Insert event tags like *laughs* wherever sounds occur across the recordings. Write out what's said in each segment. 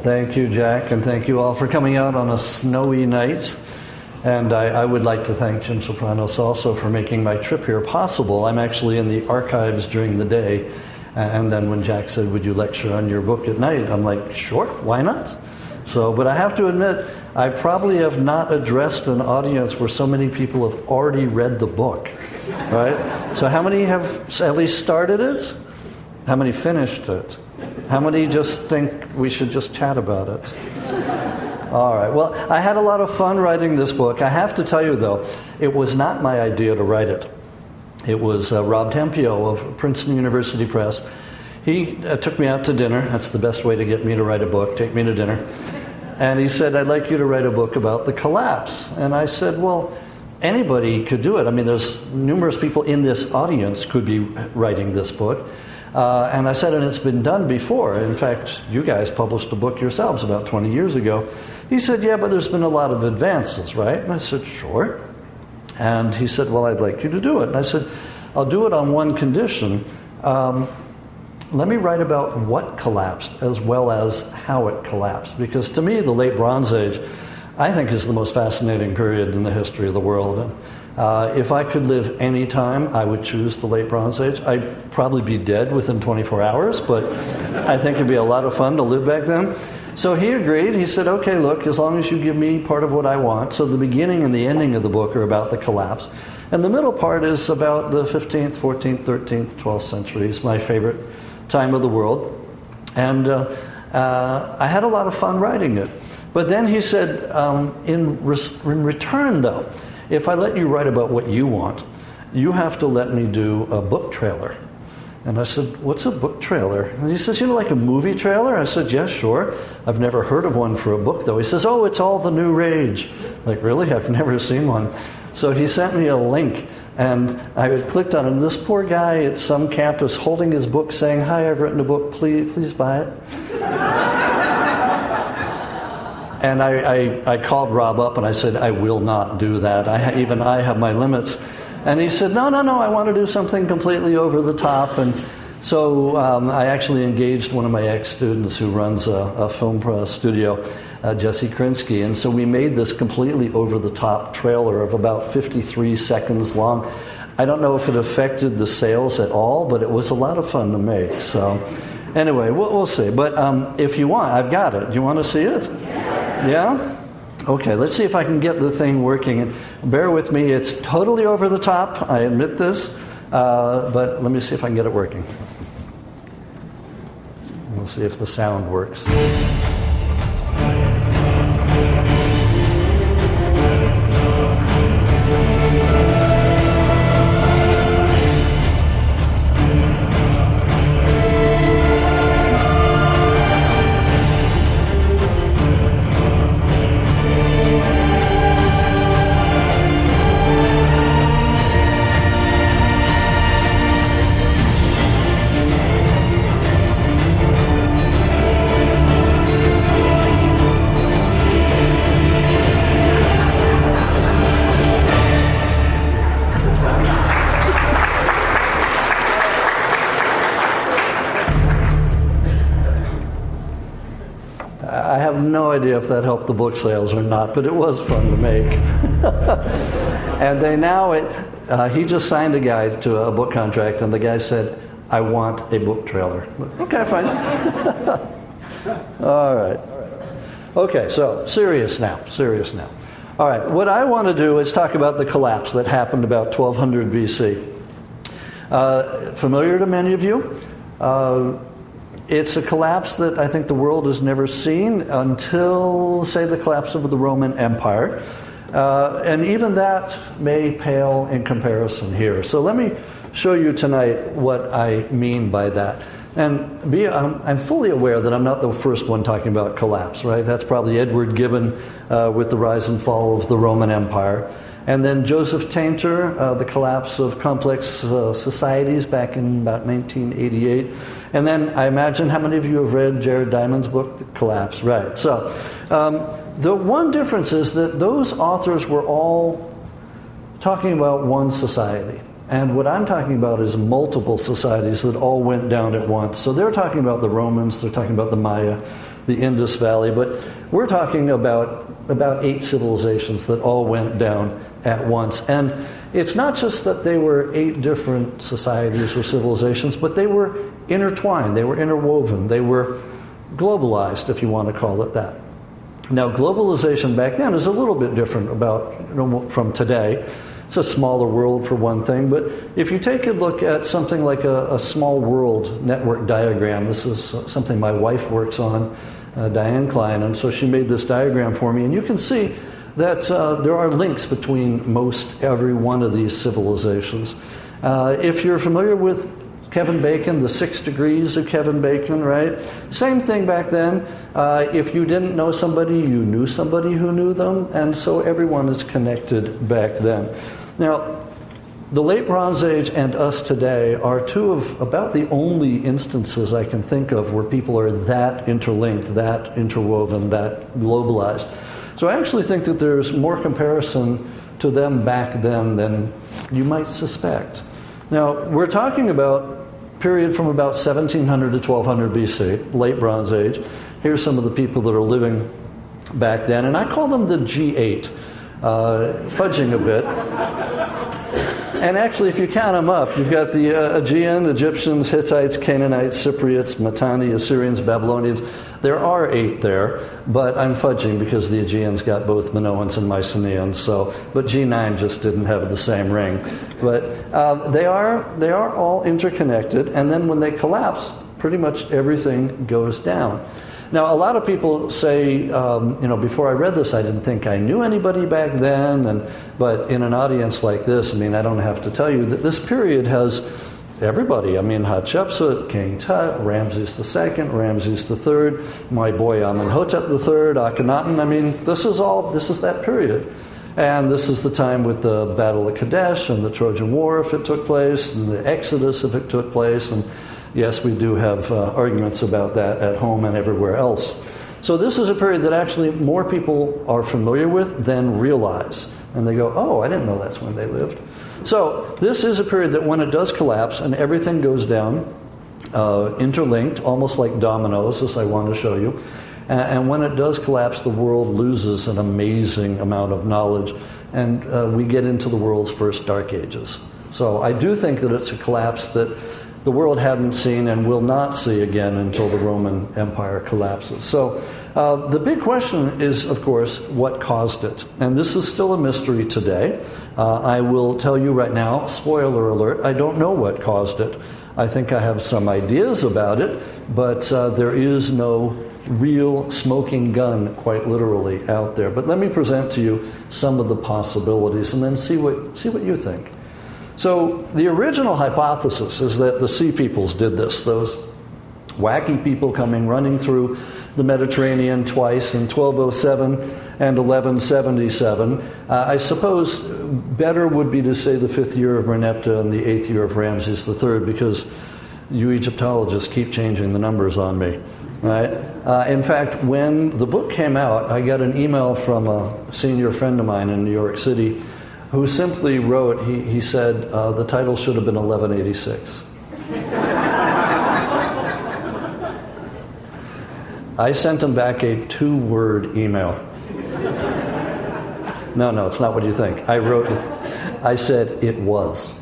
Thank you, Jack, and thank you all for coming out on a snowy night. And I, I, would like to thank Jim Sopranos also for making my trip here possible. I'm actually in the archives during the day. And then when Jack said, Would you lecture on your book at night? I'm like, Sure, why not? So, but I have to admit, I probably have not addressed an audience where so many people have already read the book, right? So, how many have at least started it? How many finished it? How many just think we should just chat about it? All right. Well, I had a lot of fun writing this book. I have to tell you, though, it was not my idea to write it. It was uh, Rob Tempio of Princeton University Press. He uh, took me out to dinner. That's the best way to get me to write a book, take me to dinner. And he said, I'd like you to write a book about the collapse. And I said, Well, anybody could do it. I mean, there's numerous people in this audience could be writing this book. Uh, and I said, and it's been done before. In fact, you guys published a book yourselves about 20 years ago. He said, Yeah, but there's been a lot of advances, right? And I said, Sure. And he said, Well, I'd like you to do it. And I said, I'll do it on one condition. Um, let me write about what collapsed as well as how it collapsed. Because to me, the late Bronze Age, I think, is the most fascinating period in the history of the world. Uh, if I could live any time, I would choose the late Bronze Age. I'd probably be dead within 24 hours, but I think it'd be a lot of fun to live back then. So he agreed. He said, okay, look, as long as you give me part of what I want. So the beginning and the ending of the book are about the collapse. And the middle part is about the 15th, 14th, 13th, 12th centuries, my favorite time of the world. And uh, uh, I had a lot of fun writing it. But then he said, um, in, res- in return, though, if I let you write about what you want, you have to let me do a book trailer. And I said, What's a book trailer? And he says, You know, like a movie trailer? I said, Yes, sure. I've never heard of one for a book, though. He says, Oh, it's all the new rage. Like, really? I've *laughs* never seen one. So he sent me a link, and I had clicked on it. this poor guy at some campus holding his book saying, Hi, I've written a book. Please, please buy it. *laughs* and I, I, I, called Rob up and I said, I will not do that. I, even I have my limits. And he said, No, no, no, I want to do something completely over the top. And so um, I actually engaged one of my ex students who runs a, a film studio, uh, Jesse Krinsky. And so we made this completely over the top trailer of about 53 seconds long. I don't know if it affected the sales at all, but it was a lot of fun to make. So, anyway, we'll, we'll see. But um, if you want, I've got it. Do you want to see it? Yeah? Okay, let's see if I can get the thing working. Bear with me, it's totally over the top, I admit this, uh, but let me see if I can get it working. We'll see if the sound works. That helped the book sales or not, but it was fun to make. *laughs* and they now, it, uh, he just signed a guy to a book contract, and the guy said, I want a book trailer. Okay, fine. *laughs* All right. Okay, so serious now, serious now. All right, what I want to do is talk about the collapse that happened about 1200 BC. Uh, familiar to many of you? Uh, it's a collapse that I think the world has never seen until, say, the collapse of the Roman Empire. Uh, and even that may pale in comparison here. So let me show you tonight what I mean by that. And be, I'm, I'm, fully aware that I'm not the first one talking about collapse, right? That's probably Edward Gibbon uh, with the rise and fall of the Roman Empire. And then Joseph Tainter, uh, The Collapse of Complex uh, Societies, back in about 1988. And then I imagine how many of you have read Jared Diamond's book, The Collapse? Right. So um, the one difference is that those authors were all talking about one society. And what I'm talking about is multiple societies that all went down at once. So they're talking about the Romans, they're talking about the Maya, the Indus Valley. But we're talking about, about eight civilizations that all went down at once. And it's not just that they were eight different societies or civilizations, but they were intertwined, they were interwoven, they were globalized, if you want to call it that. Now, globalization back then is a little bit different about you know, from today. It's a smaller world for one thing, but if you take a look at something like a, a small world network diagram, this is something my wife works on, uh, Diane Cline, and so she made this diagram for me, and you can see that uh, there are links between most every one of these civilizations. Uh, if you're familiar with Kevin Bacon, the six degrees of Kevin Bacon, right? Same thing back then. Uh, if you didn't know somebody, you knew somebody who knew them, and so everyone is connected back then. Now, the late Bronze Age and us today are two of about the only instances I can think of where people are that interlinked, that interwoven, that globalized. So I actually think that there's more comparison to them back then than you might suspect. Now, we're talking about period from about 1700 to 1200 BC, late Bronze Age. Here's some of the people that are living back then, and I call them the G8, uh, fudging a bit. And actually, if you count them up, you've got the uh, Aegean, Egyptians, Hittites, Canaanites, Cypriots, Mitanni, Assyrians, Babylonians. There are eight there, but I'm fudging because the Aegeans got both Minoans and Mycenaeans. So, but G9 just didn't have the same ring. But uh, they are they are all interconnected, and then when they collapse, pretty much everything goes down. Now, a lot of people say, um, you know, before I read this, I didn't think I knew anybody back then. And, but in an audience like this, I mean, I don't have to tell you that this period has everybody. I mean, Hatshepsut, King Tut, Ramses II, Ramses III, my boy Amenhotep III, Akhenaten. I mean, this is all, this is that period. And this is the time with the Battle of Kadesh and the Trojan War, if it took place, and the Exodus, if it took place, and yes, we do have uh, arguments about that at home and everywhere else. So, this is a period that actually more people are familiar with than realize. And they go, oh, I didn't know that's when they lived. So, this is a period that when it does collapse and everything goes down, uh, interlinked, almost like dominoes, as I want to show you. And, and, when it does collapse, the world loses an amazing amount of knowledge, and uh, we get into the world's first dark ages. So, I do think that it's a collapse that the world hadn't seen and will not see again until the Roman Empire collapses. So, uh, the big question is, of course, what caused it? And this is still a mystery today. Uh, I will tell you right now, spoiler alert, I don't know what caused it. I think I have some ideas about it, but uh, there is no real smoking gun, quite literally, out there. But let me present to you some of the possibilities and then see what, see what you think. So, the original hypothesis is that the sea peoples did this, those wacky people coming running through the Mediterranean twice in 1207 and 1177. Uh, I suppose better would be to say the fifth year of Merneptah and the eighth year of Ramses III because you Egyptologists keep changing the numbers on me. Right? Uh, in fact, when the book came out, I got an email from a senior friend of mine in New York City who simply wrote, he, he said, uh, the title should have been 1186. *laughs* I sent him back a two word email. No, no, it's not what you think. I wrote, I said, it was.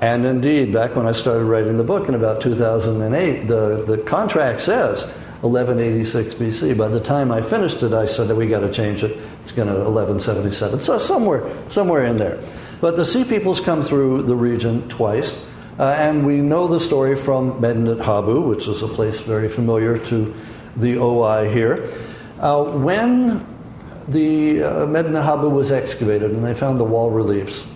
And indeed, back when I started writing the book in about 2008, the, the contract says 1186 BC. By the time I finished it, I said that we got to change it. It's going to 1177. So somewhere, somewhere in there. But the Sea Peoples come through the region twice, uh, and we know the story from Medinet Habu, which is a place very familiar to the OI here. Uh, when the uh, Medinet Habu was excavated and they found the wall reliefs,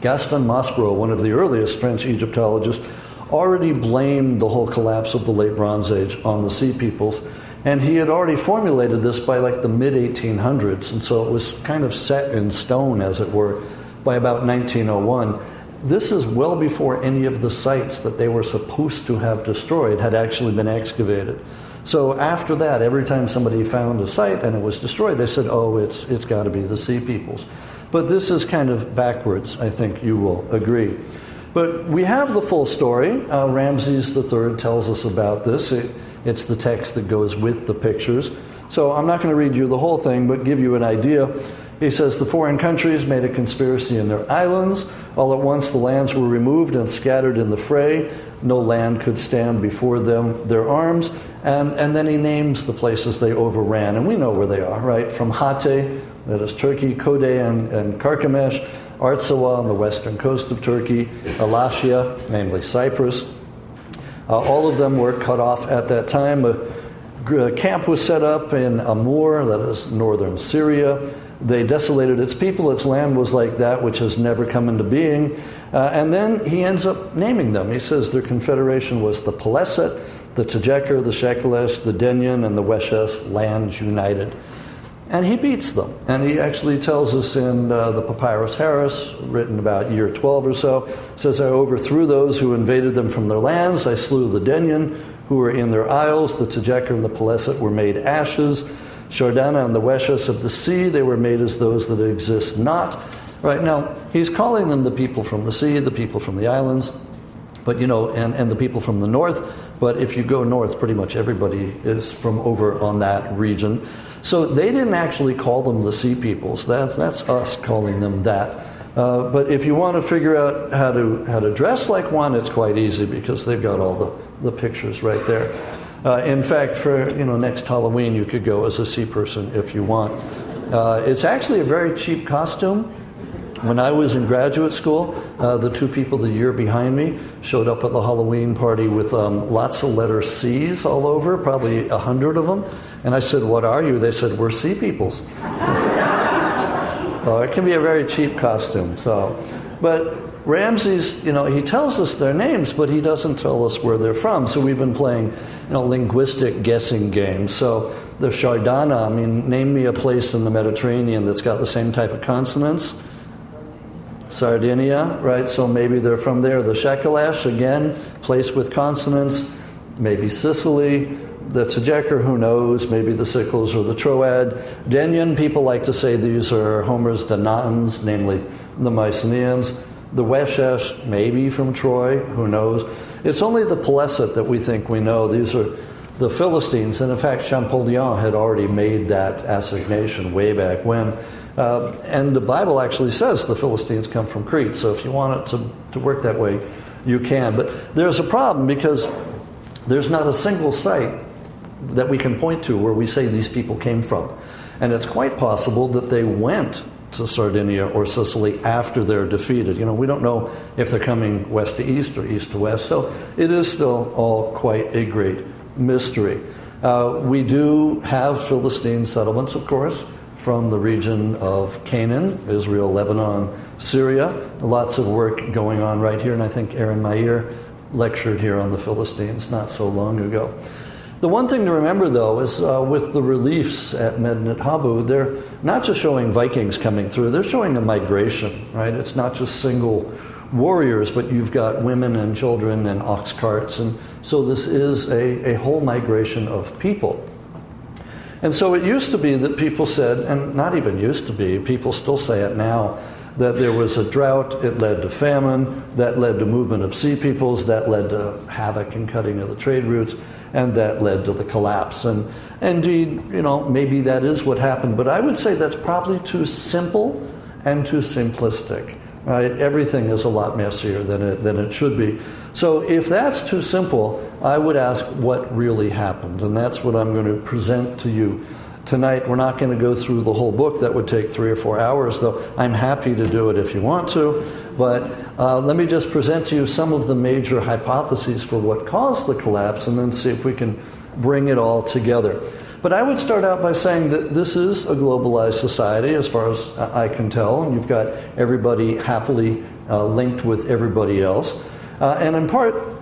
Gaston Maspero, one of the earliest French Egyptologists, already blamed the whole collapse of the late Bronze Age on the Sea Peoples. And he had already formulated this by like the mid 1800s, and so it was kind of set in stone, as it were, by about 1901. This is well before any of the sites that they were supposed to have destroyed had actually been excavated. So after that, every time somebody found a site and it was destroyed, they said, oh, it's, it's got to be the Sea Peoples. But this is kind of backwards, I think you will agree. But we have the full story. Uh, Ramses III tells us about this. It, it's the text that goes with the pictures. So I'm not going to read you the whole thing, but give you an idea. He says the foreign countries made a conspiracy in their islands. All at once the lands were removed and scattered in the fray. No land could stand before them, their arms. And, and then he names the places they overran. And we know where they are, right? From Hatti, that is Turkey, Kode and, and Carchemish, Arzawa on the western coast of Turkey, Alashiya, namely Cyprus. Uh, all of them were cut off at that time. A, a camp was set up in Amur, that is northern Syria. They desolated its people. Its land was like that which has never come into being. Uh, and then he ends up naming them. He says their confederation was the Peleset, the Tejeker, the Shekelesh, the Denyen, and the Weshesh, lands united. And he beats them. And he actually tells us in uh, the Papyrus Harris, written about year 12 or so, says, I overthrew those who invaded them from their lands. I slew the Denyen, who were in their isles. The Tejeker and the Peleset were made ashes. Shardana and the Weshesh of the sea, they were made as those that exist not. Right now, he's calling them the people from the sea, the people from the islands, but you know, and, and the people from the north. But if you go north, pretty much everybody is from over on that region. So they didn't actually call them the sea peoples. That's, that's us calling them that. Uh, but if you want to figure out how to, how to dress like one, it's quite easy because they've got all the, the pictures right there. Uh, in fact, for you know next Halloween, you could go as a sea person if you want. Uh, it's actually a very cheap costume. When I was in graduate school, uh, the two people the year behind me showed up at the Halloween party with um, lots of letter C's all over, probably a hundred of them. And I said, What are you? They said, We're sea peoples. *laughs* well, it can be a very cheap costume. So, But Ramses, you know, he tells us their names, but he doesn't tell us where they're from. So we've been playing, you know, linguistic guessing games. So the Shardana, I mean, name me a place in the Mediterranean that's got the same type of consonants. Sardinia, right? So maybe they're from there. The Shekelesh, again, place with consonants. Maybe Sicily. The Tejeker, who knows? Maybe the Cycles or the Troad. Denyen, people like to say these are Homer's Danaans, namely the Mycenaeans. The Weshesh, maybe from Troy, who knows? It's only the Peleset that we think we know. These are the Philistines. And in fact, Champollion had already made that assignation way back when. Uh, and the Bible actually says the Philistines come from Crete. So if you want it to, to work that way, you can. But there's a problem because there's not a single site that we can point to where we say these people came from. And it's quite possible that they went to Sardinia or Sicily after they're defeated. You know, we don't know if they're coming west to east or east to west. So it is still all quite a great mystery. Uh, we do have Philistine settlements, of course from the region of Canaan, Israel, Lebanon, Syria. Lots of work going on right here, and I think Aren Maeir lectured here on the Philistines not so long ago. The one thing to remember, though, is uh, with the reliefs at Medinet Habu, they're not just showing Vikings coming through, they're showing a migration, right? It's not just single warriors, but you've got women and children and ox carts. And so this is a, a whole migration of people. And so it used to be that people said, and not even used to be, people still say it now, that there was a drought, it led to famine, that led to movement of sea peoples, that led to havoc and cutting of the trade routes, and that led to the collapse. And indeed, you know, maybe that is what happened, but I would say that's probably too simple and too simplistic. Right? Everything is a lot messier than it, than it should be. So, if that's too simple, I would ask what really happened. And that's what I'm going to present to you tonight. We're not going to go through the whole book, that would take three or four hours, though I'm happy to do it if you want to. But uh, let me just present to you some of the major hypotheses for what caused the collapse and then see if we can bring it all together. But I would start out by saying that this is a globalized society, as far as I can tell, and you've got everybody happily uh, linked with everybody else. Uh, and in part,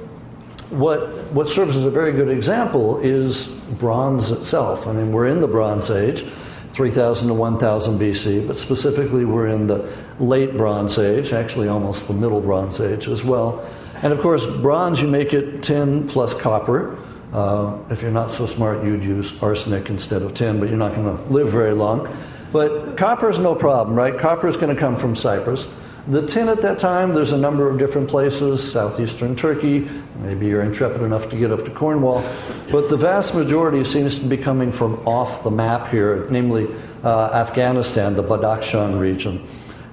what, what serves as a very good example is bronze itself. I mean, we're in the Bronze Age, 3000 to 1000 BC, but specifically we're in the late Bronze Age, actually almost the Middle Bronze Age as well. And of course, bronze, you make it tin plus copper. Uh, if you're not so smart, you'd use arsenic instead of tin, but you're not going to live very long. But copper is no problem, right? Copper is going to come from Cyprus. The tin at that time, there's a number of different places, southeastern Turkey, maybe you're intrepid enough to get up to Cornwall, but the vast majority seems to be coming from off the map here, namely uh, Afghanistan, the Badakhshan region.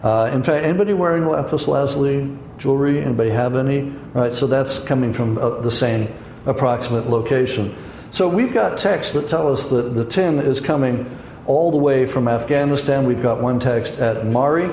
Uh, in fact, anybody wearing lapis lazuli jewelry? Anybody have any? Right, so that's coming from uh, the same approximate location. So we've got texts that tell us that the tin is coming all the way from Afghanistan. We've got one text at Mari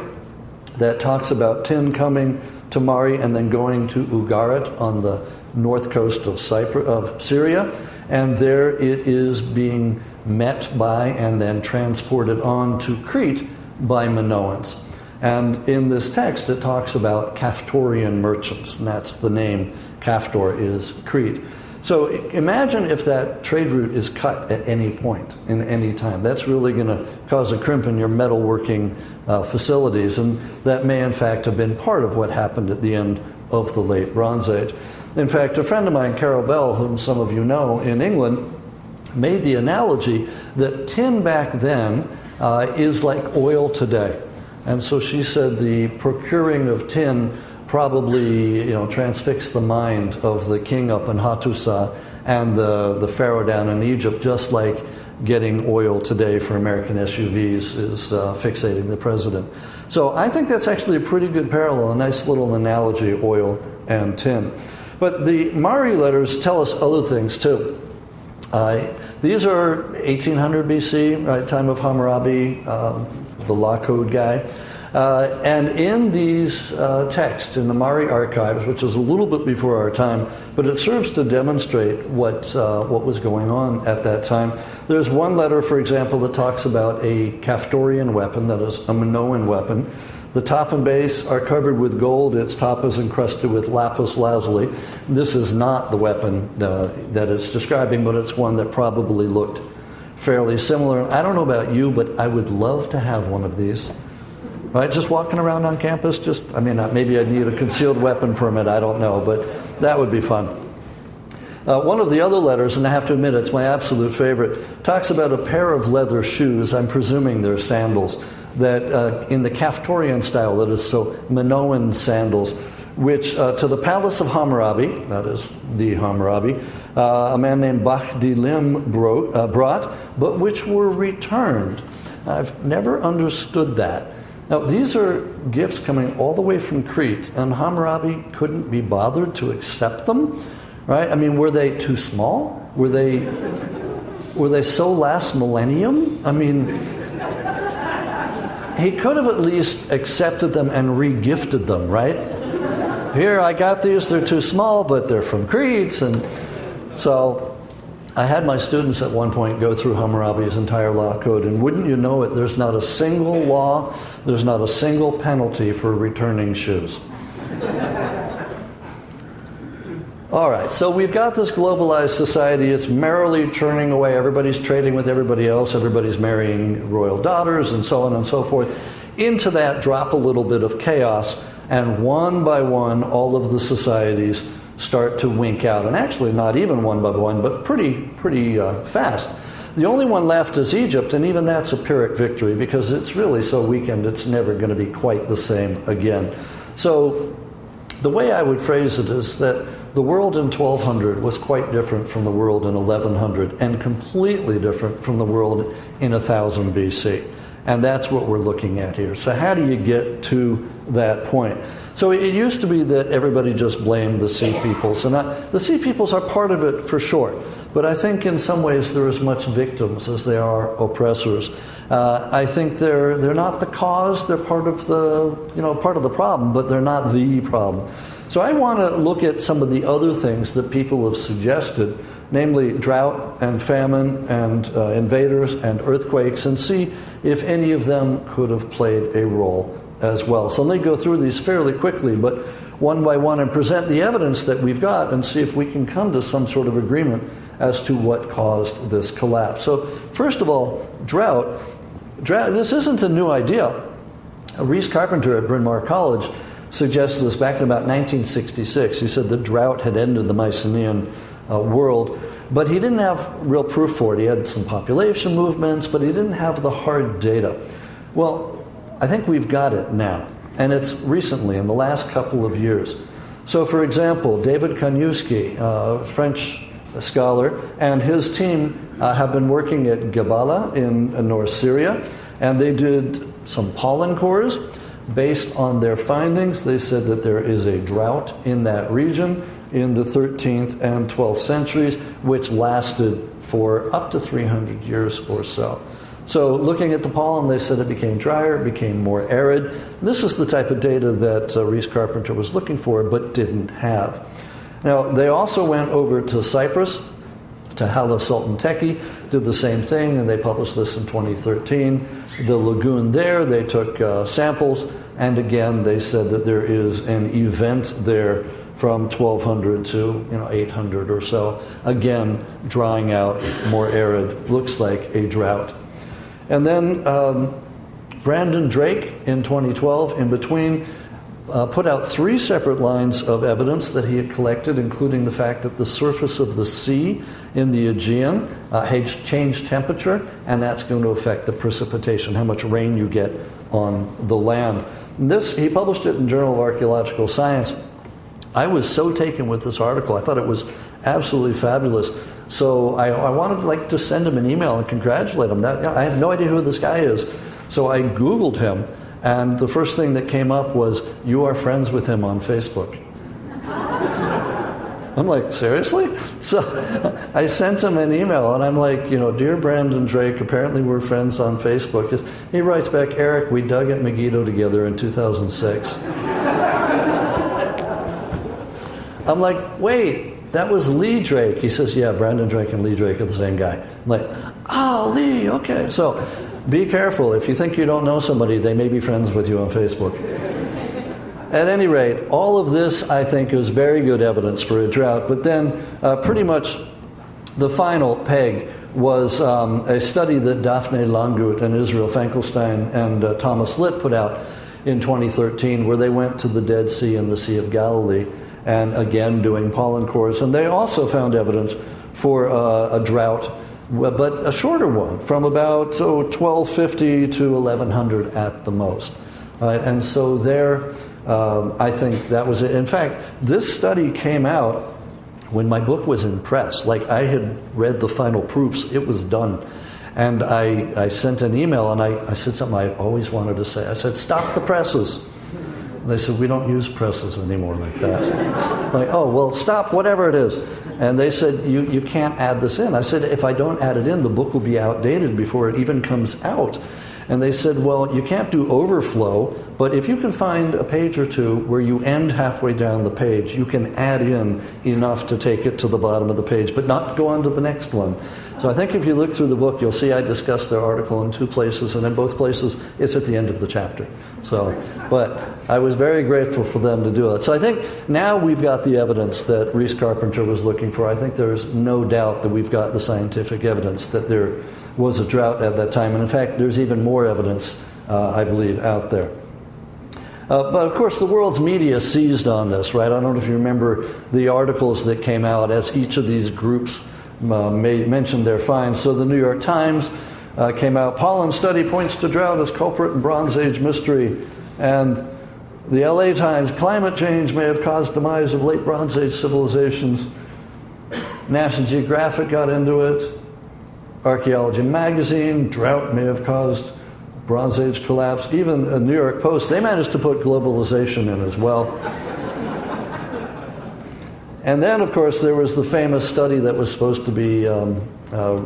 that talks about tin coming to Mari and then going to Ugarit on the north coast of, Cyprus, of Syria. And there it is being met by and then transported on to Crete by Minoans. And in this text, it talks about Kaftorian merchants, and that's the name. Kaftor is Crete. So imagine if that trade route is cut at any point in any time. That's really going to cause a crimp in your metalworking uh, facilities, and that may in fact have been part of what happened at the end of the late Bronze Age. In fact, a friend of mine, Carol Bell, whom some of you know in England, made the analogy that tin back then uh, is like oil today. And so she said the procuring of tin probably you know, transfixed the mind of the king up in Hattusa and the, the pharaoh down in Egypt, just like getting oil today for American SUVs is uh, fixating the president. So I think that's actually a pretty good parallel, a nice little analogy, oil and tin. But the Mari letters tell us other things too. Uh, these are 1800 BC, right, time of Hammurabi, um, the law code guy. Uh, and in these uh, texts, in the Mari archives, which is a little bit before our time, but it serves to demonstrate what, uh, what was going on at that time. There's one letter, for example, that talks about a Kaftorian weapon, that is, a Minoan weapon. The top and base are covered with gold. Its top is encrusted with lapis lazuli. This is not the weapon uh, that it's describing, but it's one that probably looked fairly similar. I don't know about you, but I would love to have one of these right? Just walking around on campus, just, I mean, maybe I'd need a concealed weapon permit, I don't know, but that would be fun. Uh, one of the other letters, and I have to admit it's my absolute favorite, talks about a pair of leather shoes, I'm presuming they're sandals, that uh, in the Kaftorian style, that is, so Minoan sandals, which uh, to the palace of Hammurabi, that is the Hammurabi, uh, a man named Bahdi-Lim brought, uh, brought, but which were returned. I've never understood that. Now, these are gifts coming all the way from Crete, and Hammurabi couldn't be bothered to accept them, right? I mean, were they too small? Were they, were they so last millennium? I mean, he could have at least accepted them and regifted them, right? Here, I got these, they're too small, but they're from Crete, and so I had my students at one point go through Hammurabi's entire law code, and wouldn't you know it, there's not a single law, there's not a single penalty for returning shoes. All right, so we've got this globalized society. It's merrily churning away. Everybody's trading with everybody else, everybody's marrying royal daughters, and so on and so forth. Into that drop a little bit of chaos, and one by one, all of the societies start to wink out. And actually, not even one by one, but pretty, pretty uh, fast. The only one left is Egypt, and even that's a Pyrrhic victory because it's really so weakened it's never going to be quite the same again. So, the way I would phrase it is that the world in 1200 was quite different from the world in 1100 and completely different from the world in 1000 BC. And that's what we're looking at here. So, how do you get to that point? So, it used to be that everybody just blamed the sea peoples. And I, the sea peoples are part of it for sure. But I think in some ways they're as much victims as they are oppressors. Uh, I think they're, they're not the cause, they're part of the, you know, part of the problem, but they're not the problem. So, I want to look at some of the other things that people have suggested namely drought and famine and uh, invaders and earthquakes, and see if any of them could have played a role as well. So let me go through these fairly quickly, but one by one and present the evidence that we've got and see if we can come to some sort of agreement as to what caused this collapse. So, first of all, drought. drought this isn't a new idea. Rhys Carpenter at Bryn Mawr College suggested this back in about 1966. He said that drought had ended the Mycenaean uh, world. But he didn't have real proof for it. He had some population movements, but he didn't have the hard data. Well, I think we've got it now. and it's recently, in the last couple of years. So, for example, David Kaniewski, a French scholar, and his team uh, have been working at Gibala in, in North Syria, and they did some pollen cores. Based on their findings, they said that there is a drought in that region in the 13th and 12th centuries, which lasted for up to 300 years or so. So, looking at the pollen, they said it became drier, it became more arid. This is the type of data that uh, Rhys Carpenter was looking for but didn't have. Now, they also went over to Cyprus, to Hala Sultan Tekke, did the same thing, and they published this in 2013. The lagoon there, they took uh, samples, and again, they said that there is an event there from 1200 to you know 800 or so. Again, drying out, more arid, looks like a drought. And then um, Brandon Drake in 2012, in between, uh, put out three separate lines of evidence that he had collected, including the fact that the surface of the sea in the Aegean uh, had changed temperature, and that's going to affect the precipitation, how much rain you get on the land. And this he published it in Journal of Archaeological Science. I was so taken with this article. I thought it was absolutely fabulous. So I, I wanted like to send him an email and congratulate him. That I have no idea who this guy is. So I Googled him, and the first thing that came up was, You are friends with him on Facebook. *laughs* I'm like, seriously? *laughs* So I sent him an email and I'm like, you know, dear Brandon Drake, apparently we're friends on Facebook. He writes back, Eric, we dug at Megiddo together in 2006. *laughs* I'm like, wait, that was Lee Drake. He says, yeah, Brandon Drake and Lee Drake are the same guy. I'm like, oh, Lee, okay. So be careful. If you think you don't know somebody, they may be friends with you on Facebook. At any rate, all of this, I think, is very good evidence for a drought. But then, uh, pretty much the final peg was um, a study that Dafna Langgut and Israel Finkelstein and uh, Thomas Litt put out in 2013, where they went to the Dead Sea and the Sea of Galilee and again doing pollen cores. And they also found evidence for uh, a drought, but a shorter one, from about oh, 1250 to 1100 at the most. Right? And so there, um, I think that was it. In fact, this study came out when my book was in press. Like I had read the final proofs, it was done. And I, I sent an email and I, I said something I always wanted to say. I said, Stop the presses. They said, We don't use presses anymore like that. like, oh, well, stop, whatever it is. And they said, you, you can't add this in. I said, If I don't add it in, the book will be outdated before it even comes out. And they said, Well, you can't do overflow, but if you can find a page or two where you end halfway down the page, you can add in enough to take it to the bottom of the page, but not go on to the next one. So I think if you look through the book, you'll see I discuss their article in two places, and in both places, it's at the end of the chapter. So, but I was very grateful for them to do it. So I think now we've got the evidence that Rhys Carpenter was looking for. I think there's no doubt that we've got the scientific evidence that there was a drought at that time. And in fact, there's even more evidence, uh, I believe, out there. Uh, but of course, the world's media seized on this, right? I don't know if you remember the articles that came out as each of these groups mentioned their finds. So the New York Times uh, came out pollen study points to drought as culprit in Bronze Age mystery. And the LA Times climate change may have caused demise of late Bronze Age civilizations. National Geographic got into it. Archaeology Magazine, drought may have caused Bronze Age collapse. Even a New York Post, they managed to put globalization in as well. And then, of course, there was the famous study that was supposed to be um, uh,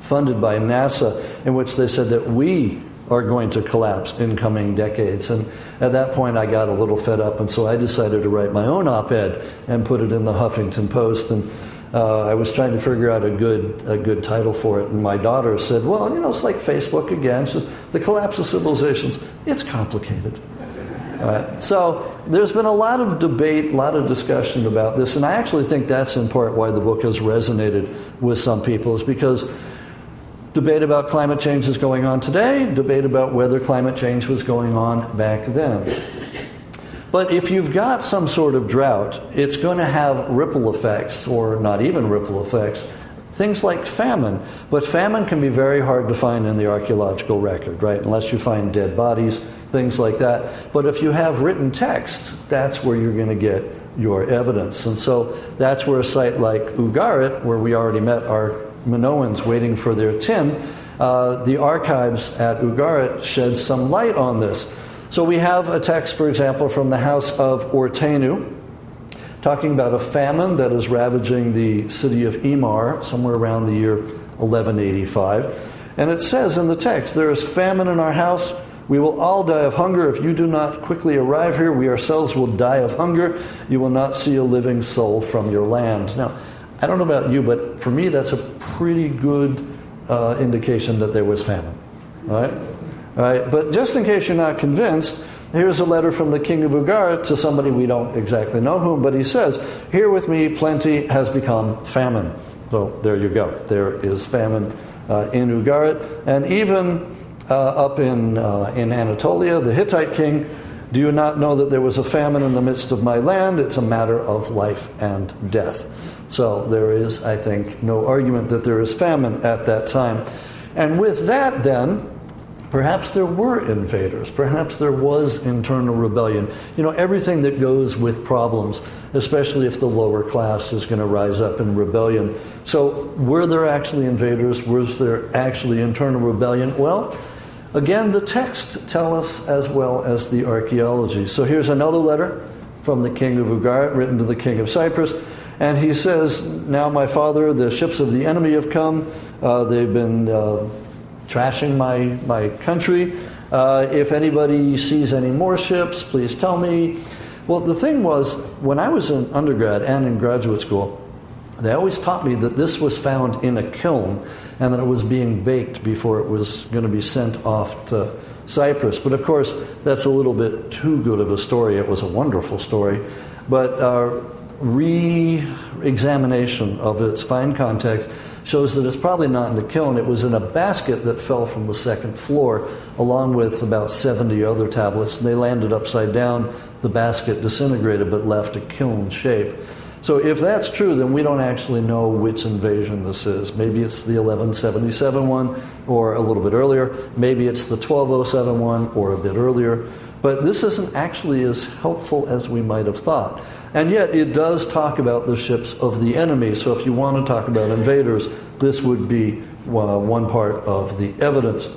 funded by NASA, in which they said that we are going to collapse in coming decades. And at that point, I got a little fed up, and so I decided to write my own op ed and put it in the Huffington Post. And uh, I was trying to figure out a good, a good title for it, and my daughter said, Well, you know, it's like Facebook again. Says, The collapse of civilizations, it's complicated. Right. So there's been a lot of debate, a lot of discussion about this, and I actually think that's in part why the book has resonated with some people, is because debate about climate change is going on today, debate about whether climate change was going on back then. But if you've got some sort of drought, it's going to have ripple effects, or not even ripple effects, things like famine. But famine can be very hard to find in the archaeological record, right? Unless you find dead bodies, things like that. But if you have written text, that's where you're going to get your evidence. And so that's where a site like Ugarit, where we already met our Minoans waiting for their tin, uh, the archives at Ugarit shed some light on this. So we have a text, for example, from the house of Urtenu, talking about a famine that is ravaging the city of Emar somewhere around the year 1185. And it says in the text, There is famine in our house. We will all die of hunger. If you do not quickly arrive here, we ourselves will die of hunger. You will not see a living soul from your land. Now, I don't know about you, but for me, that's a pretty good uh, indication that there was famine. Right? Right? But just in case you're not convinced, here's a letter from the king of Ugarit to somebody we don't exactly know whom, but he says, Here with me, plenty has become famine. So there you go. There is famine uh, in Ugarit. And even up in, uh, in Anatolia, the Hittite king, do you not know that there was a famine in the midst of my land? It's a matter of life and death. So there is, I think, no argument that there is famine at that time. And with that, then, perhaps there were invaders. Perhaps there was internal rebellion. You know, everything that goes with problems, especially if the lower class is going to rise up in rebellion. So, were there actually invaders? Was there actually internal rebellion? Well, again, the text tell us as well as the archaeology. So, here's another letter from the king of Ugarit written to the king of Cyprus. And he says, Now, my father, the ships of the enemy have come. Uh, they've been uh, trashing my, my country. Uh, if anybody sees any more ships, please tell me. Well, the thing was, when I was in undergrad and in graduate school, they always taught me that this was found in a kiln and that it was being baked before it was going to be sent off to Cyprus. But of course, that's a little bit too good of a story. It was a wonderful story. But uh, re examination of its fine context shows that it's probably not in the kiln. It was in a basket that fell from the second floor, along with about 70 other tablets, and they landed upside down. The basket disintegrated but left a kiln shape. So, if that's true, then we don't actually know which invasion this is. Maybe it's the 1177 one or a little bit earlier. Maybe it's the 1207 one or a bit earlier. But this isn't actually as helpful as we might have thought. And yet, it does talk about the ships of the enemy. So, if you want to talk about invaders, this would be uh, one part of the evidence.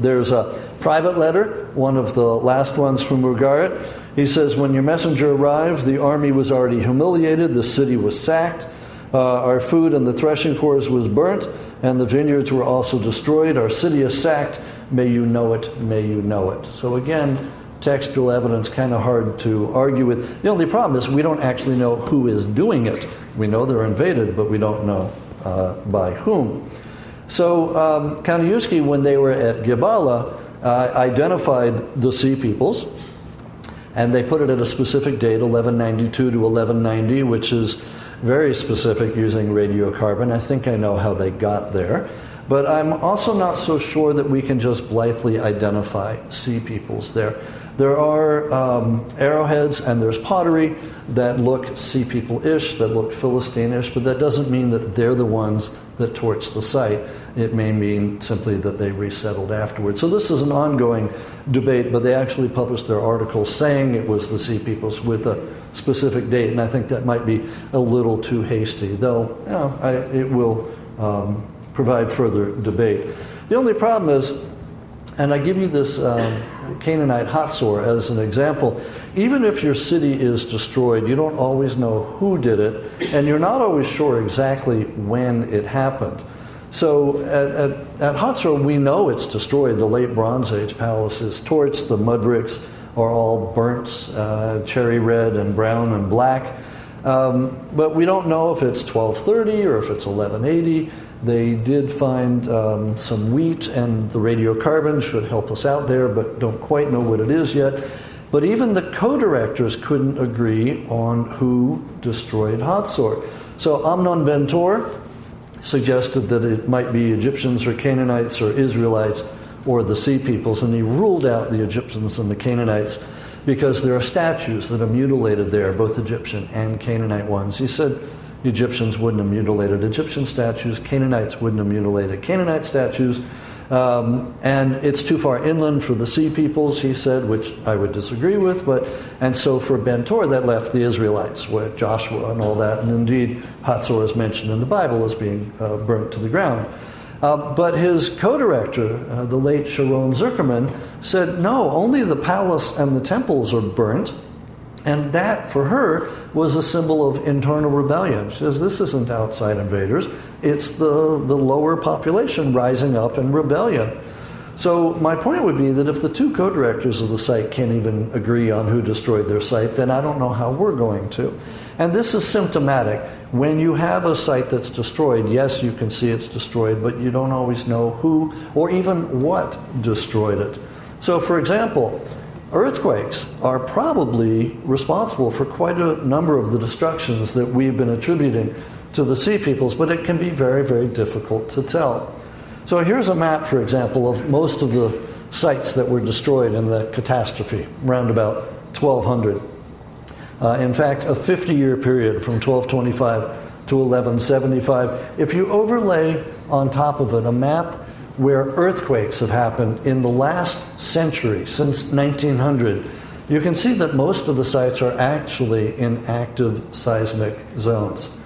There's a private letter, one of the last ones from Ugarit. He says, When your messenger arrived, the army was already humiliated, the city was sacked, uh, our food and the threshing floors was burnt, and the vineyards were also destroyed. Our city is sacked. May you know it, may you know it. So, again, textual evidence kind of hard to argue with. The only problem is we don't actually know who is doing it. We know they're invaded, but we don't know uh, by whom. So um, when they were at Gibala, uh, identified the Sea Peoples, and they put it at a specific date, 1192 to 1190, which is very specific using radiocarbon. I think I know how they got there. But I'm also not so sure that we can just blithely identify Sea Peoples there. There are um, arrowheads and there's pottery that look sea people ish, that look Philistine ish, but that doesn't mean that they're the ones that torched the site. It may mean simply that they resettled afterwards. So this is an ongoing debate, but they actually published their article saying it was the Sea Peoples with a specific date, and I think that might be a little too hasty, though you know, I, it will um, provide further debate. The only problem is and I give you this um, Canaanite Hatzor as an example. Even if your city is destroyed, you don't always know who did it, and you're not always sure exactly when it happened. So at, at, at Hatzor, we know it's destroyed. The late Bronze Age palace is torched, the mud bricks are all burnt, uh, cherry red and brown and black. Um, but we don't know if it's 1230 or if it's 1180. They did find um, some wheat, and the radiocarbon should help us out there, but don't quite know what it is yet. But even the co directors couldn't agree on who destroyed Hatzor. So Amnon Ben Tor suggested that it might be Egyptians or Canaanites or Israelites or the Sea Peoples, and he ruled out the Egyptians and the Canaanites because there are statues that are mutilated there, both Egyptian and Canaanite ones. He said, Egyptians wouldn't have mutilated Egyptian statues, Canaanites wouldn't have mutilated Canaanite statues, Um, and it's too far inland for the sea peoples, he said, which I would disagree with. But and so for Bentor, that left the Israelites with Joshua and all that. And indeed, Hatzor is mentioned in the Bible as being uh, burnt to the ground. Uh, but his co-director, uh, the late Sharon Zuckerman, said, no, only the palace and the temples are burnt. And that, for her, was a symbol of internal rebellion. She says, This isn't outside invaders, it's the, the lower population rising up in rebellion. So, my point would be that if the two co directors of the site can't even agree on who destroyed their site, then I don't know how we're going to. And this is symptomatic. When you have a site that's destroyed, yes, you can see it's destroyed, but you don't always know who or even what destroyed it. So, for example, Earthquakes are probably responsible for quite a number of the destructions that we've been attributing to the sea peoples, but it can be very, very difficult to tell. So here's a map, for example, of most of the sites that were destroyed in the catastrophe, around about 1200. Uh, in fact, a 50 year period from 1225 to 1175. If you overlay on top of it a map where earthquakes have happened in the last century, since 1900, you can see that most of the sites are actually in active seismic zones.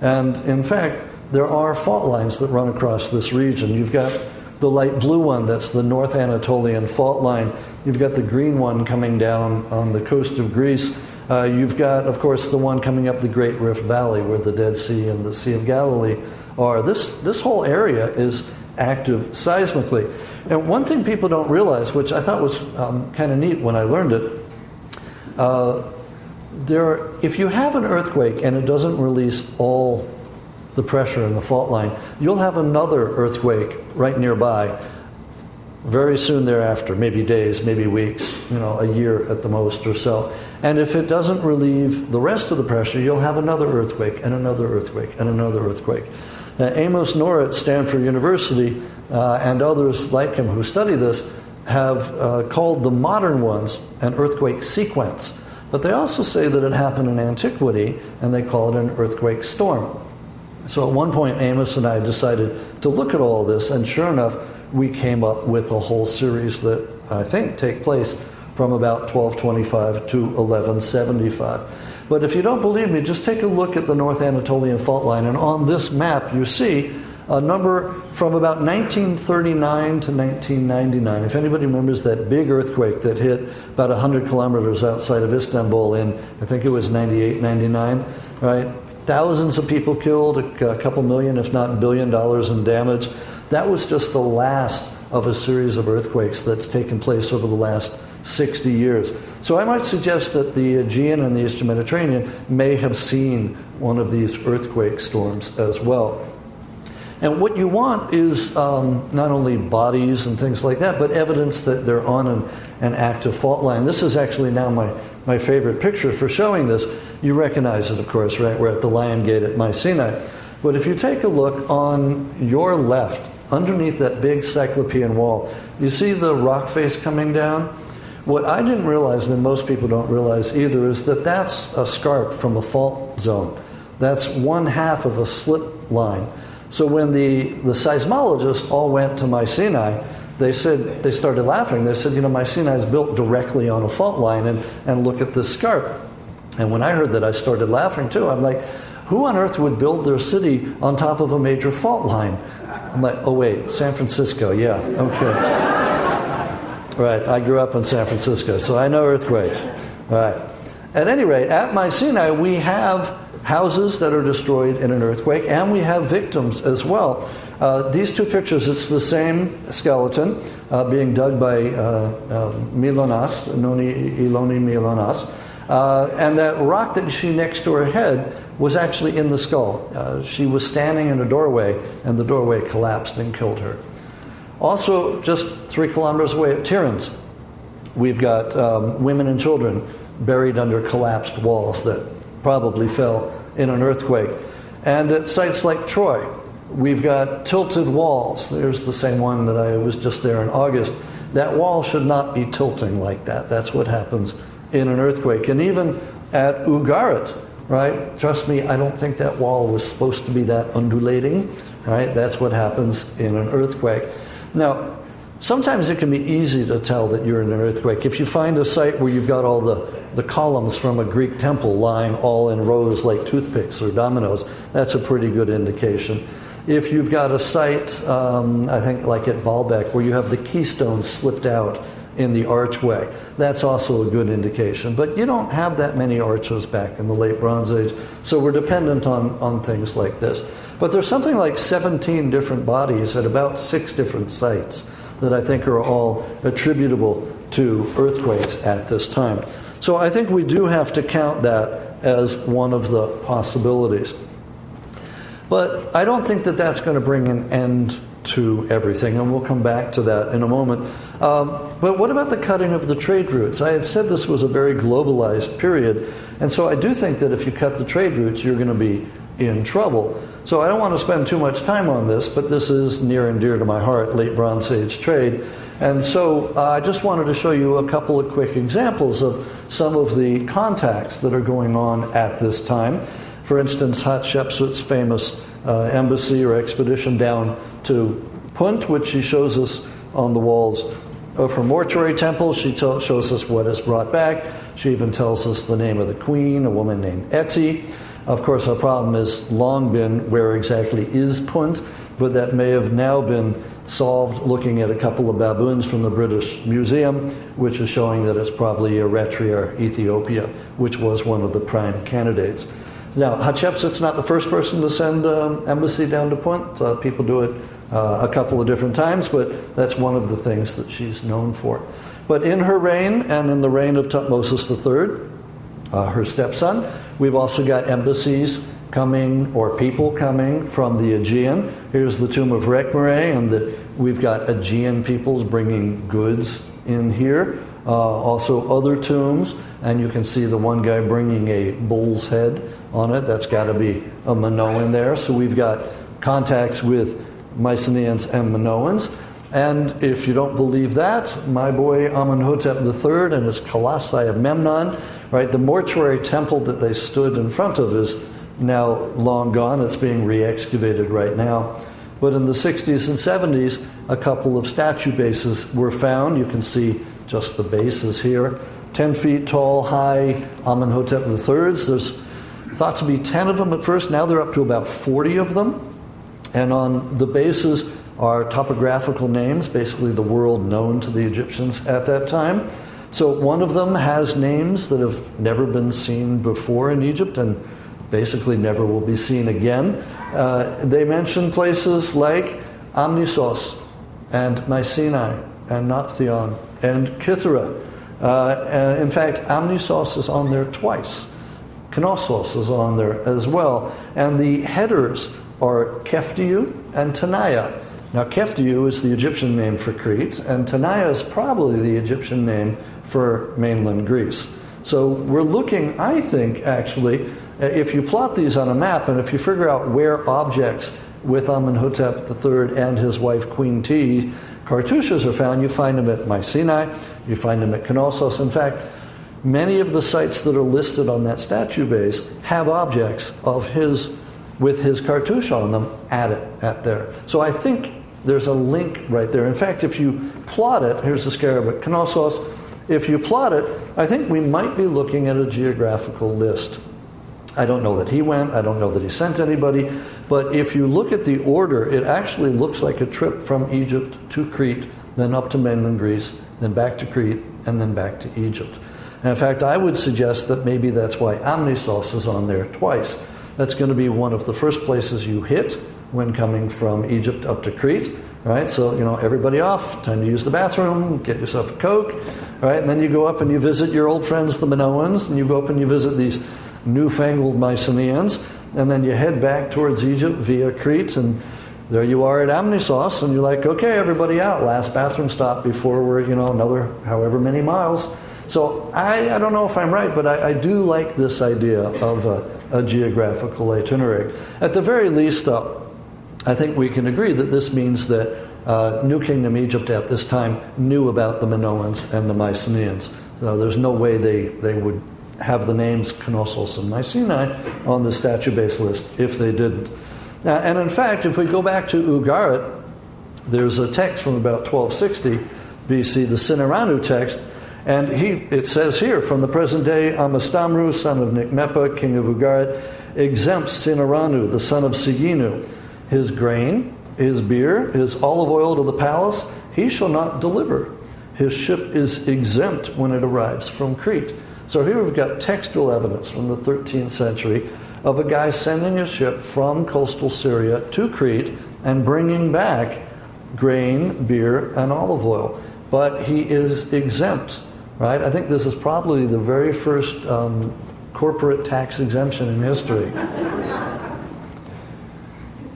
And in fact, there are fault lines that run across this region. You've got the light blue one, that's the North Anatolian fault line. You've got the green one coming down on the coast of Greece. Uh, you've got, of course, the one coming up the Great Rift Valley where the Dead Sea and the Sea of Galilee are. This, this whole area is active seismically. And one thing people don't realize, which I thought was um, kind of neat when I learned it, uh, there are, if you have an earthquake and it doesn't release all the pressure in the fault line, you'll have another earthquake right nearby very soon thereafter, maybe days, maybe weeks, you know, a year at the most or so. And if it doesn't relieve the rest of the pressure, you'll have another earthquake and another earthquake and another earthquake. Uh, Amos Nur at Stanford University uh, and others like him who study this have uh, called the modern ones an earthquake sequence. But they also say that it happened in antiquity and they call it an earthquake storm. So at one point, Amos and I decided to look at all this, and sure enough, we came up with a whole series that I think take place from about 1225 to 1175. But if you don't believe me, just take a look at the North Anatolian fault line. And on this map, you see a number from about 1939 to 1999. If anybody remembers that big earthquake that hit about 100 kilometers outside of Istanbul in, I think it was 98, 99, right? Thousands of people killed, a couple million, if not billion dollars in damage. That was just the last of a series of earthquakes that's taken place over the last 60 years. So I might suggest that the Aegean and the Eastern Mediterranean may have seen one of these earthquake storms as well. And what you want is um, not only bodies and things like that, but evidence that they're on an, an, active fault line. This is actually now my, my favorite picture for showing this. You recognize it, of course, right? We're at the Lion Gate at Mycenae. But if you take a look on your left, underneath that big cyclopean wall, you see the rock face coming down? What I didn't realize, and most people don't realize either, is that that's a scarp from a fault zone. That's one half of a slip line. So when the, the seismologists all went to Mycenae, they said they started laughing. They said, you know, Mycenae is built directly on a fault line, and, and look at this scarp. And when I heard that, I started laughing too. I'm like, who on earth would build their city on top of a major fault line? I'm like, oh wait, San Francisco, yeah, okay. Right, I grew up in San Francisco, so I know earthquakes. Right. At any rate, at Mycenae, we have houses that are destroyed in an earthquake, and we have victims as well. Uh, these two pictures, it's the same skeleton uh, being dug by uh, uh Mylonas, Noni Iloni Mylonas. Uh, and that rock that see next to her head was actually in the skull. Uh, she was standing in a doorway, and the doorway collapsed and killed her. Also, just three kilometers away at Tiryns, we've got um, women and children buried under collapsed walls that probably fell in an earthquake. And at sites like Troy, we've got tilted walls. There's the same one that I was just there in August. That wall should not be tilting like that. That's what happens in an earthquake. And even at Ugarit, right? Trust me, I don't think that wall was supposed to be that undulating, right? That's what happens in an earthquake. Now, sometimes it can be easy to tell that you're in an earthquake. If you find a site where you've got all the, the columns from a Greek temple lying all in rows like toothpicks or dominoes, that's a pretty good indication. If you've got a site, um, I think like at Baalbek, where you have the keystone slipped out in the archway. That's also a good indication. But you don't have that many arches back in the late Bronze Age, so we're dependent on, on things like this. But there's something like 17 different bodies at about six different sites that I think are all attributable to earthquakes at this time. So I think we do have to count that as one of the possibilities. But I don't think that that's going to bring an end to everything, and we'll come back to that in a moment. Um, but what about the cutting of the trade routes? I had said this was a very globalized period, and so I do think that if you cut the trade routes, you're going to be in trouble. So I don't want to spend too much time on this, but this is near and dear to my heart late Bronze Age trade. And so uh, I just wanted to show you a couple of quick examples of some of the contacts that are going on at this time. For instance, Hatshepsut's famous uh, embassy or expedition down to Punt, which she shows us on the walls of her mortuary temple. She shows us what is brought back. She even tells us the name of the queen, a woman named Eti. Of course, our problem has long been where exactly is Punt, but that may have now been solved looking at a couple of baboons from the British Museum, which is showing that it's probably Eritrea or Ethiopia, which was one of the prime candidates. Now, Hatshepsut's not the first person to send an um, embassy down to Punt. Uh, people do it uh, a couple of different times, but that's one of the things that she's known for. But in her reign and in the reign of Tutmosis III, uh, her stepson, we've also got embassies coming or people coming from the Aegean. Here's the tomb of Rekhmire, and the, we've got Aegean peoples bringing goods in here. Uh, also, other tombs, and you can see the one guy bringing a bull's head on it. That's got to be a Minoan there. So we've got contacts with Mycenaeans and Minoans. And if you don't believe that, my boy Amenhotep III and his colossi of Memnon, right, the mortuary temple that they stood in front of is now long gone. It's being re excavated right now. But in the 60s and 70s, a couple of statue bases were found. You can see just the bases here. 10 feet tall, high Amenhotep III's. There's thought to be 10 of them at first. Now they're up to about 40 of them. And on the bases are topographical names, basically the world known to the Egyptians at that time. So one of them has names that have never been seen before in Egypt and basically never will be seen again. Uh, they mention places like Amnisos and Mycenae and Nauplion and Kythera. Uh, in fact, Amnisos is on there twice. Knossos is on there as well. And the headers are Keftiu and Tanaya. Now, Keftiu is the Egyptian name for Crete, and Tanaya is probably the Egyptian name for mainland Greece. So we're looking, I think, actually, uh, if you plot these on a map and if you figure out where objects with Amenhotep III and his wife Queen Tiye cartouches are found, you find them at Mycenae, you find them at Knossos. In fact, many of the sites that are listed on that statue base have objects of his with his cartouche on them at it at there. So I think there's a link right there. In fact, if you plot it, here's the scarab at Knossos. If you plot it, I think we might be looking at a geographical list. I don't know that he went, I don't know that he sent anybody, but if you look at the order, it actually looks like a trip from Egypt to Crete, then up to mainland Greece, then back to Crete, and then back to Egypt. And in fact, I would suggest that maybe that's why Amnisos is on there twice. That's going to be one of the first places you hit when coming from Egypt up to Crete. Right, so you know everybody off. Time to use the bathroom. Get yourself a coke. Right, and then you go up and you visit your old friends, the Minoans, and you go up and you visit these newfangled Mycenaeans, and then you head back towards Egypt via Crete, and there you are at Amnisos, and you're like, okay, everybody out. Last bathroom stop before we're you know another however many miles. So I, I don't know if I'm right, but I, I do like this idea of a geographical itinerary. At the very least, though, I think we can agree that this means that uh, New Kingdom Egypt at this time knew about the Minoans and the Mycenaeans. So there's no way they, they would have the names Knossos and Mycenae on the statue base list if they didn't. Now, and in fact, if we go back to Ugarit, there's a text from about 1260 BC, the Sinaranu text, and he, it says here, from the present day, Ammistamru, son of Niqmepa, king of Ugarit, exempts Sinaranu, the son of Siginu, his grain, his beer, his olive oil to the palace, he shall not deliver. His ship is exempt when it arrives from Crete. So here we've got textual evidence from the 13th century of a guy sending a ship from coastal Syria to Crete and bringing back grain, beer, and olive oil. But he is exempt, right? I think this is probably the very first um, corporate tax exemption in history.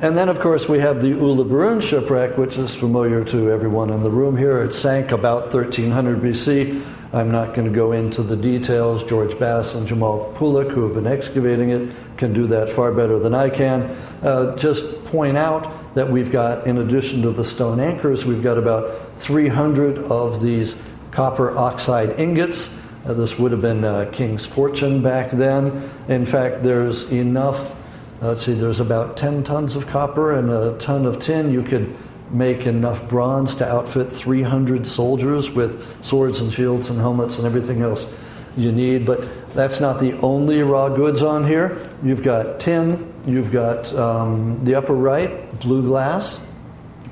And then, of course, we have the Uluburun shipwreck, which is familiar to everyone in the room here. It sank about 1300 BC. I'm not going to go into the details. George Bass and Cemal Pulak, who have been excavating it, can do that far better than I can. Uh, just point out that we've got, in addition to the stone anchors, we've got about 300 of these copper oxhide ingots. Uh, this would have been uh, King's fortune back then. In fact, there's enough let's see, there's about 10 tons of copper and a ton of tin. You could make enough bronze to outfit 300 soldiers with swords and shields and helmets and everything else you need. But that's not the only raw goods on here. You've got tin, you've got um, the upper right, blue glass,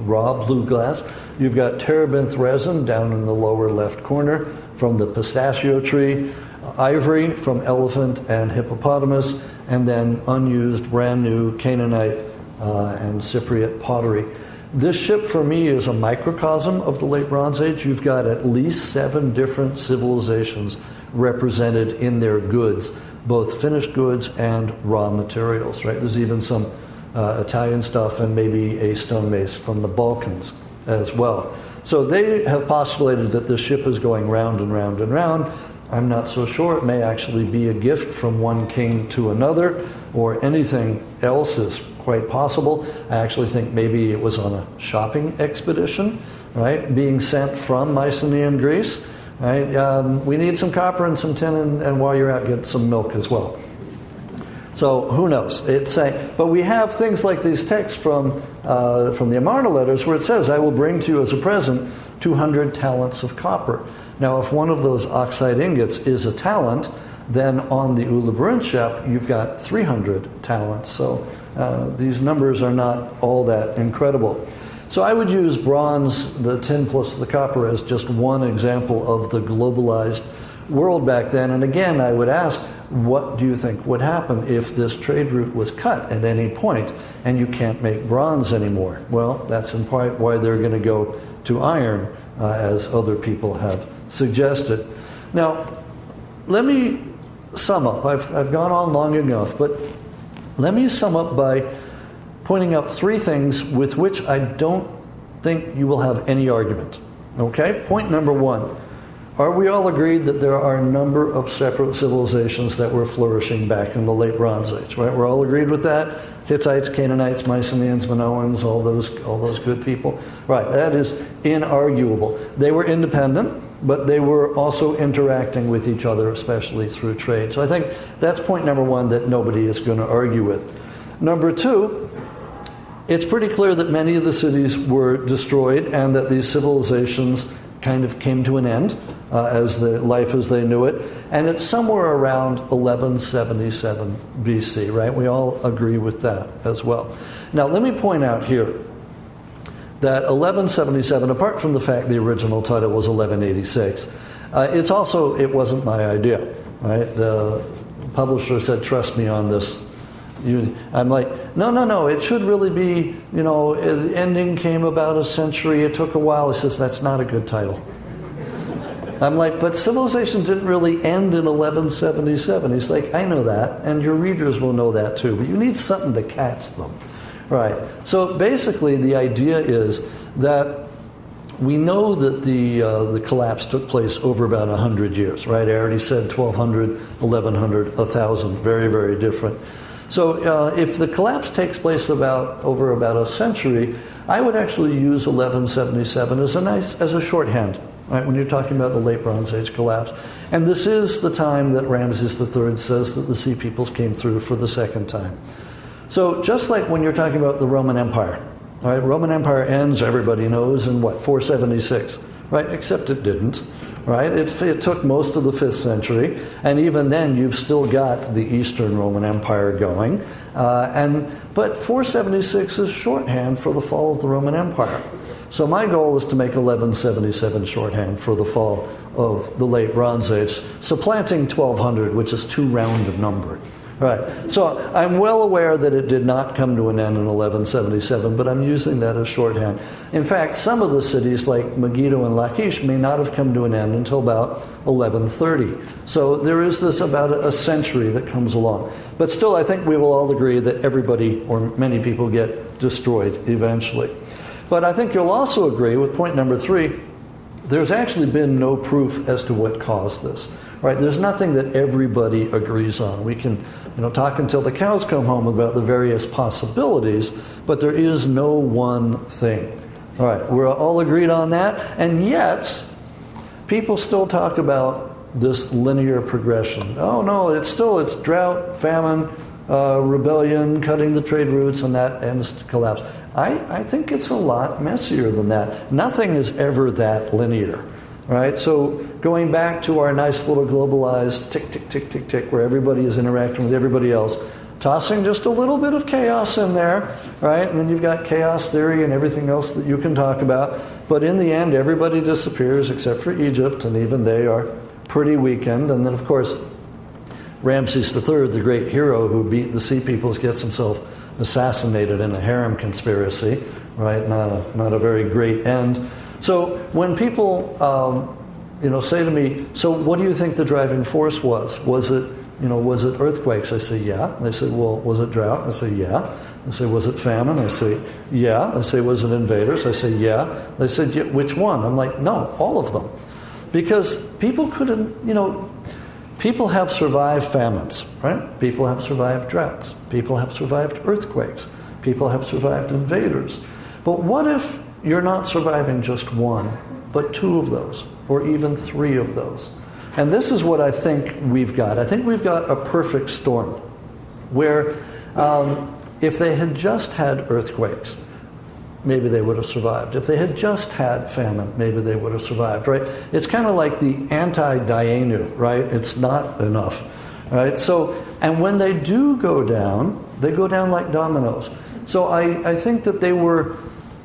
raw blue glass. You've got terebinth resin down in the lower left corner from the pistachio tree, ivory from elephant and hippopotamus, and then unused, brand new Canaanite uh, and Cypriot pottery. This ship for me is a microcosm of the late Bronze Age. You've got at least seven different civilizations represented in their goods, both finished goods and raw materials, right? There's even some uh, Italian stuff and maybe a stone mace from the Balkans as well. So they have postulated that this ship is going round and round and round. I'm not so sure. It may actually be a gift from one king to another, or anything else is quite possible. I actually think maybe it was on a shopping expedition, right? Being sent from Mycenaean Greece, right? Um, we need some copper and some tin, and, and, while you're out, get some milk as well. So who knows? It's a, but we have things like these texts from uh, from the Amarna letters where it says, "I will bring to you as a present 200 talents of copper." Now, if one of those oxhide ingots is a talent, then on the Uluburun ship, you've got 300 talents. So uh, these numbers are not all that incredible. So I would use bronze, the tin plus the copper, as just one example of the globalized world back then. And again, I would ask, what do you think would happen if this trade route was cut at any point and you can't make bronze anymore? Well, that's in part why they're going to go to iron, uh, as other people have suggested. Now, let me sum up. I've, I've gone on long enough, but let me sum up by pointing out three things with which I don't think you will have any argument. Okay? Point number one are we all agreed that there are a number of separate civilizations that were flourishing back in the late Bronze Age, right? We're all agreed with that? Hittites, Canaanites, Mycenaeans, Minoans, all those, all those good people. Right, that is inarguable. They were independent, but they were also interacting with each other, especially through trade. So I think that's point number one that nobody is going to argue with. Number two, it's pretty clear that many of the cities were destroyed and that these civilizations kind of came to an end uh, as the life as they knew it. And it's somewhere around 1177 BC, right? We all agree with that as well. Now, let me point out here that 1177, apart from the fact the original title was 1186, uh, it's also, it wasn't my idea, right? The publisher said, trust me on this. You, I'm like, no, no, no, it should really be, you know, the ending came about a century, it took a while. He says, that's not a good title. I'm like, but civilization didn't really end in 1177. He's like, I know that, and your readers will know that too, but you need something to catch them. Right. So basically, the idea is that we know that the, uh, the collapse took place over about 100 years, right? I already said 1200, 1100, 1000, very, very different. So uh, if the collapse takes place about over about a century, I would actually use 1177 as a nice as a shorthand right, when you're talking about the late Bronze Age collapse. And this is the time that Ramses III says that the Sea Peoples came through for the second time. So, just like when you're talking about the Roman Empire, right, Roman Empire ends, everybody knows, in what, 476, right? Except it didn't, right? It, it took most of the 5th century, and even then you've still got the Eastern Roman Empire going. Uh, and, but 476 is shorthand for the fall of the Roman Empire. So my goal is to make 1177 shorthand for the fall of the late Bronze Age, supplanting 1200, which is too round a number. Right. So I'm well aware that it did not come to an end in 1177, but I'm using that as shorthand. In fact, some of the cities, like Megiddo and Lachish, may not have come to an end until about 1130. So there is this about a century that comes along. But still, I think we will all agree that everybody or many people get destroyed eventually. But I think you'll also agree with point number three there's actually been no proof as to what caused this. Right? There's nothing that everybody agrees on. We can, you know, talk until the cows come home about the various possibilities, but there is no one thing. All right, we're all agreed on that, and yet people still talk about this linear progression. Oh no, it's still it's drought, famine, uh, rebellion, cutting the trade routes, and that ends to collapse. I, I think it's a lot messier than that. Nothing is ever that linear. Right? So going back to our nice little globalized tick, tick, tick, tick, tick, where everybody is interacting with everybody else, tossing just a little bit of chaos in there, right? And then you've got chaos theory and everything else that you can talk about. But in the end, everybody disappears except for Egypt, and even they are pretty weakened. And then, of course, Ramses III, the great hero who beat the Sea Peoples, gets himself assassinated in a harem conspiracy, right? Not a, not a very great end. So when people, um, you know, say to me, "So what do you think the driving force was? Was it, you know, was it earthquakes?" I say, "Yeah." They say, "Well, was it drought?" I say, "Yeah." They say, "Was it famine?" I say, "Yeah." I say, "Was it invaders?" I say, "Yeah." They said, yeah, "Which one?" I'm like, "No, all of them," because people couldn't, you know. People have survived famines, right? People have survived droughts. People have survived earthquakes. People have survived invaders. But what if you're not surviving just one, but two of those, or even three of those. And this is what I think we've got. I think we've got a perfect storm where um, if they had just had earthquakes, maybe they would have survived. If they had just had famine, maybe they would have survived, right? It's kind of like the anti Dayenu, right? It's not enough, right? So, and when they do go down, they go down like dominoes. So I, I think that they were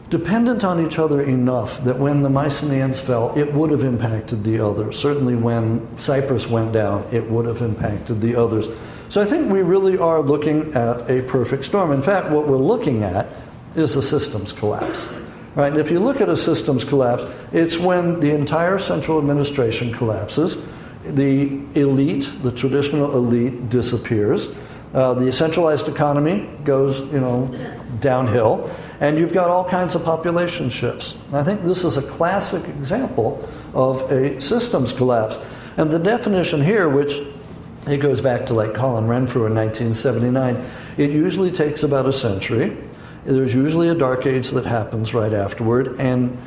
dependent on each other enough that when the Mycenaeans fell, it would have impacted the others. Certainly, when Cyprus went down, it would have impacted the others. So I think we really are looking at a perfect storm. In fact, what we're looking at is a systems collapse. Right? And if you look at a systems collapse, it's when the entire central administration collapses, the elite, the traditional elite, disappears. Uh, the centralized economy goes, you know, downhill, and you've got all kinds of population shifts. I think this is a classic example of a systems collapse. And the definition here, which it goes back to like Colin Renfrew in 1979, it usually takes about a century. There's usually a dark age that happens right afterward, and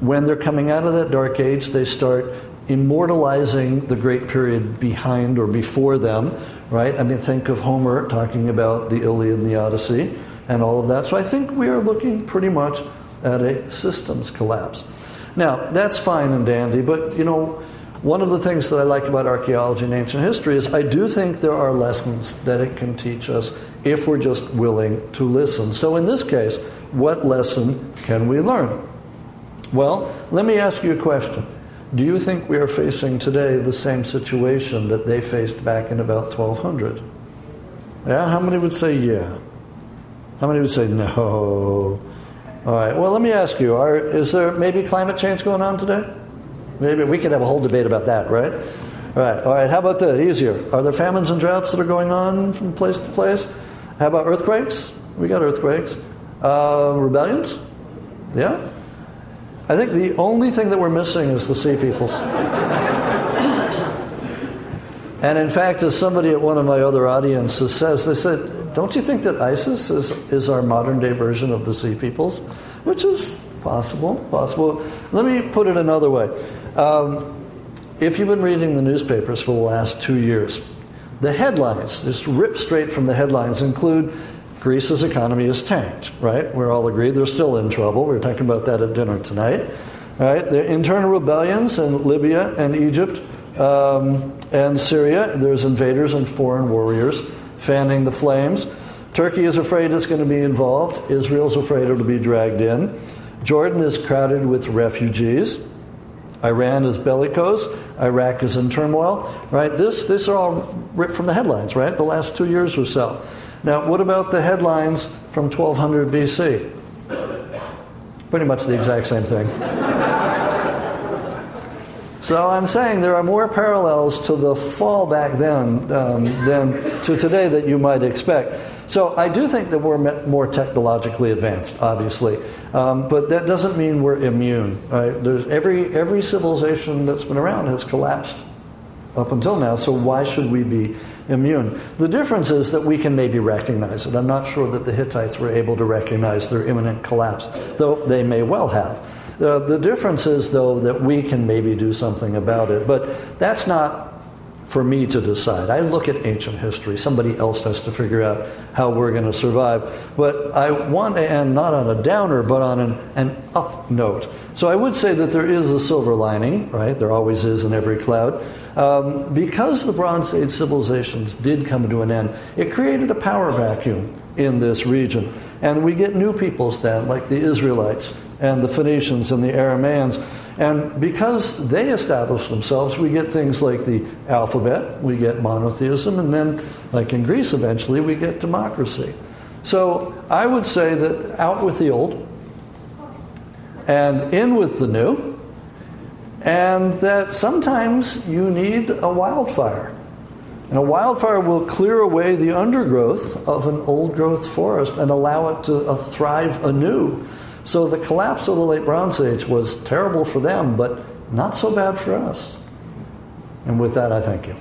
when they're coming out of that dark age, they start immortalizing the great period behind or before them, right? I mean, think of Homer talking about the Iliad and the Odyssey and all of that. So I think we are looking pretty much at a systems collapse. Now, that's fine and dandy, but you know, one of the things that I like about archaeology and ancient history is I do think there are lessons that it can teach us if we're just willing to listen. So, in this case, what lesson can we learn? Well, let me ask you a question. Do you think we are facing today the same situation that they faced back in about 1200? Yeah, how many would say yeah? How many would say no? *laughs* All right. Well, let me ask you: are, Is there maybe climate change going on today? Maybe we could have a whole debate about that, right? All right. All right. How about the easier? Are there famines and droughts that are going on from place to place? How about earthquakes? We got earthquakes. Uh, rebellions? Yeah. I think the only thing that we're missing is the sea peoples. *laughs* and in fact, as somebody at one of my other audiences says, they said, don't you think that ISIS is, is our modern day version of the Sea Peoples? Which is possible, possible. Let me put it another way. Um, if you've been reading the newspapers for the last two years, the headlines, just ripped straight from the headlines, include Greece's economy is tanked, right? We're all agreed they're still in trouble. We are talking about that at dinner tonight. Right? The internal rebellions in Libya and Egypt um, and Syria. There's invaders and foreign warriors fanning the flames. Turkey is afraid it's going to be involved. Israel's afraid it'll be dragged in. Jordan is crowded with refugees. Iran is bellicose. Iraq is in turmoil. Right? This, this are all ripped from the headlines, right? The last two years or so. Now, what about the headlines from 1200 BC? Pretty much the exact same thing. So I'm saying there are more parallels to the fall back then um, than to today that you might expect. So I do think that we're more technologically advanced, obviously, um, but that doesn't mean we're immune. Right? There's every every civilization that's been around has collapsed up until now. So why should we be immune? The difference is that we can maybe recognize it. I'm not sure that the Hittites were able to recognize their imminent collapse, though they may well have. Uh, the difference is, though, that we can maybe do something about it. But that's not for me to decide. I look at ancient history. Somebody else has to figure out how we're going to survive. But I want to end not on a downer, but on an, an up note. So I would say that there is a silver lining, right? There always is in every cloud. Um, because the Bronze Age civilizations did come to an end, it created a power vacuum in this region. And we get new peoples then, like the Israelites and the Phoenicians and the Aramaeans. And because they establish themselves, we get things like the alphabet, we get monotheism, and then, like in Greece eventually, we get democracy. So I would say that out with the old and in with the new, and that sometimes you need a wildfire. And a wildfire will clear away the undergrowth of an old growth forest and allow it to uh, thrive anew. So the collapse of the late Bronze Age was terrible for them, but not so bad for us. And with that, I thank you.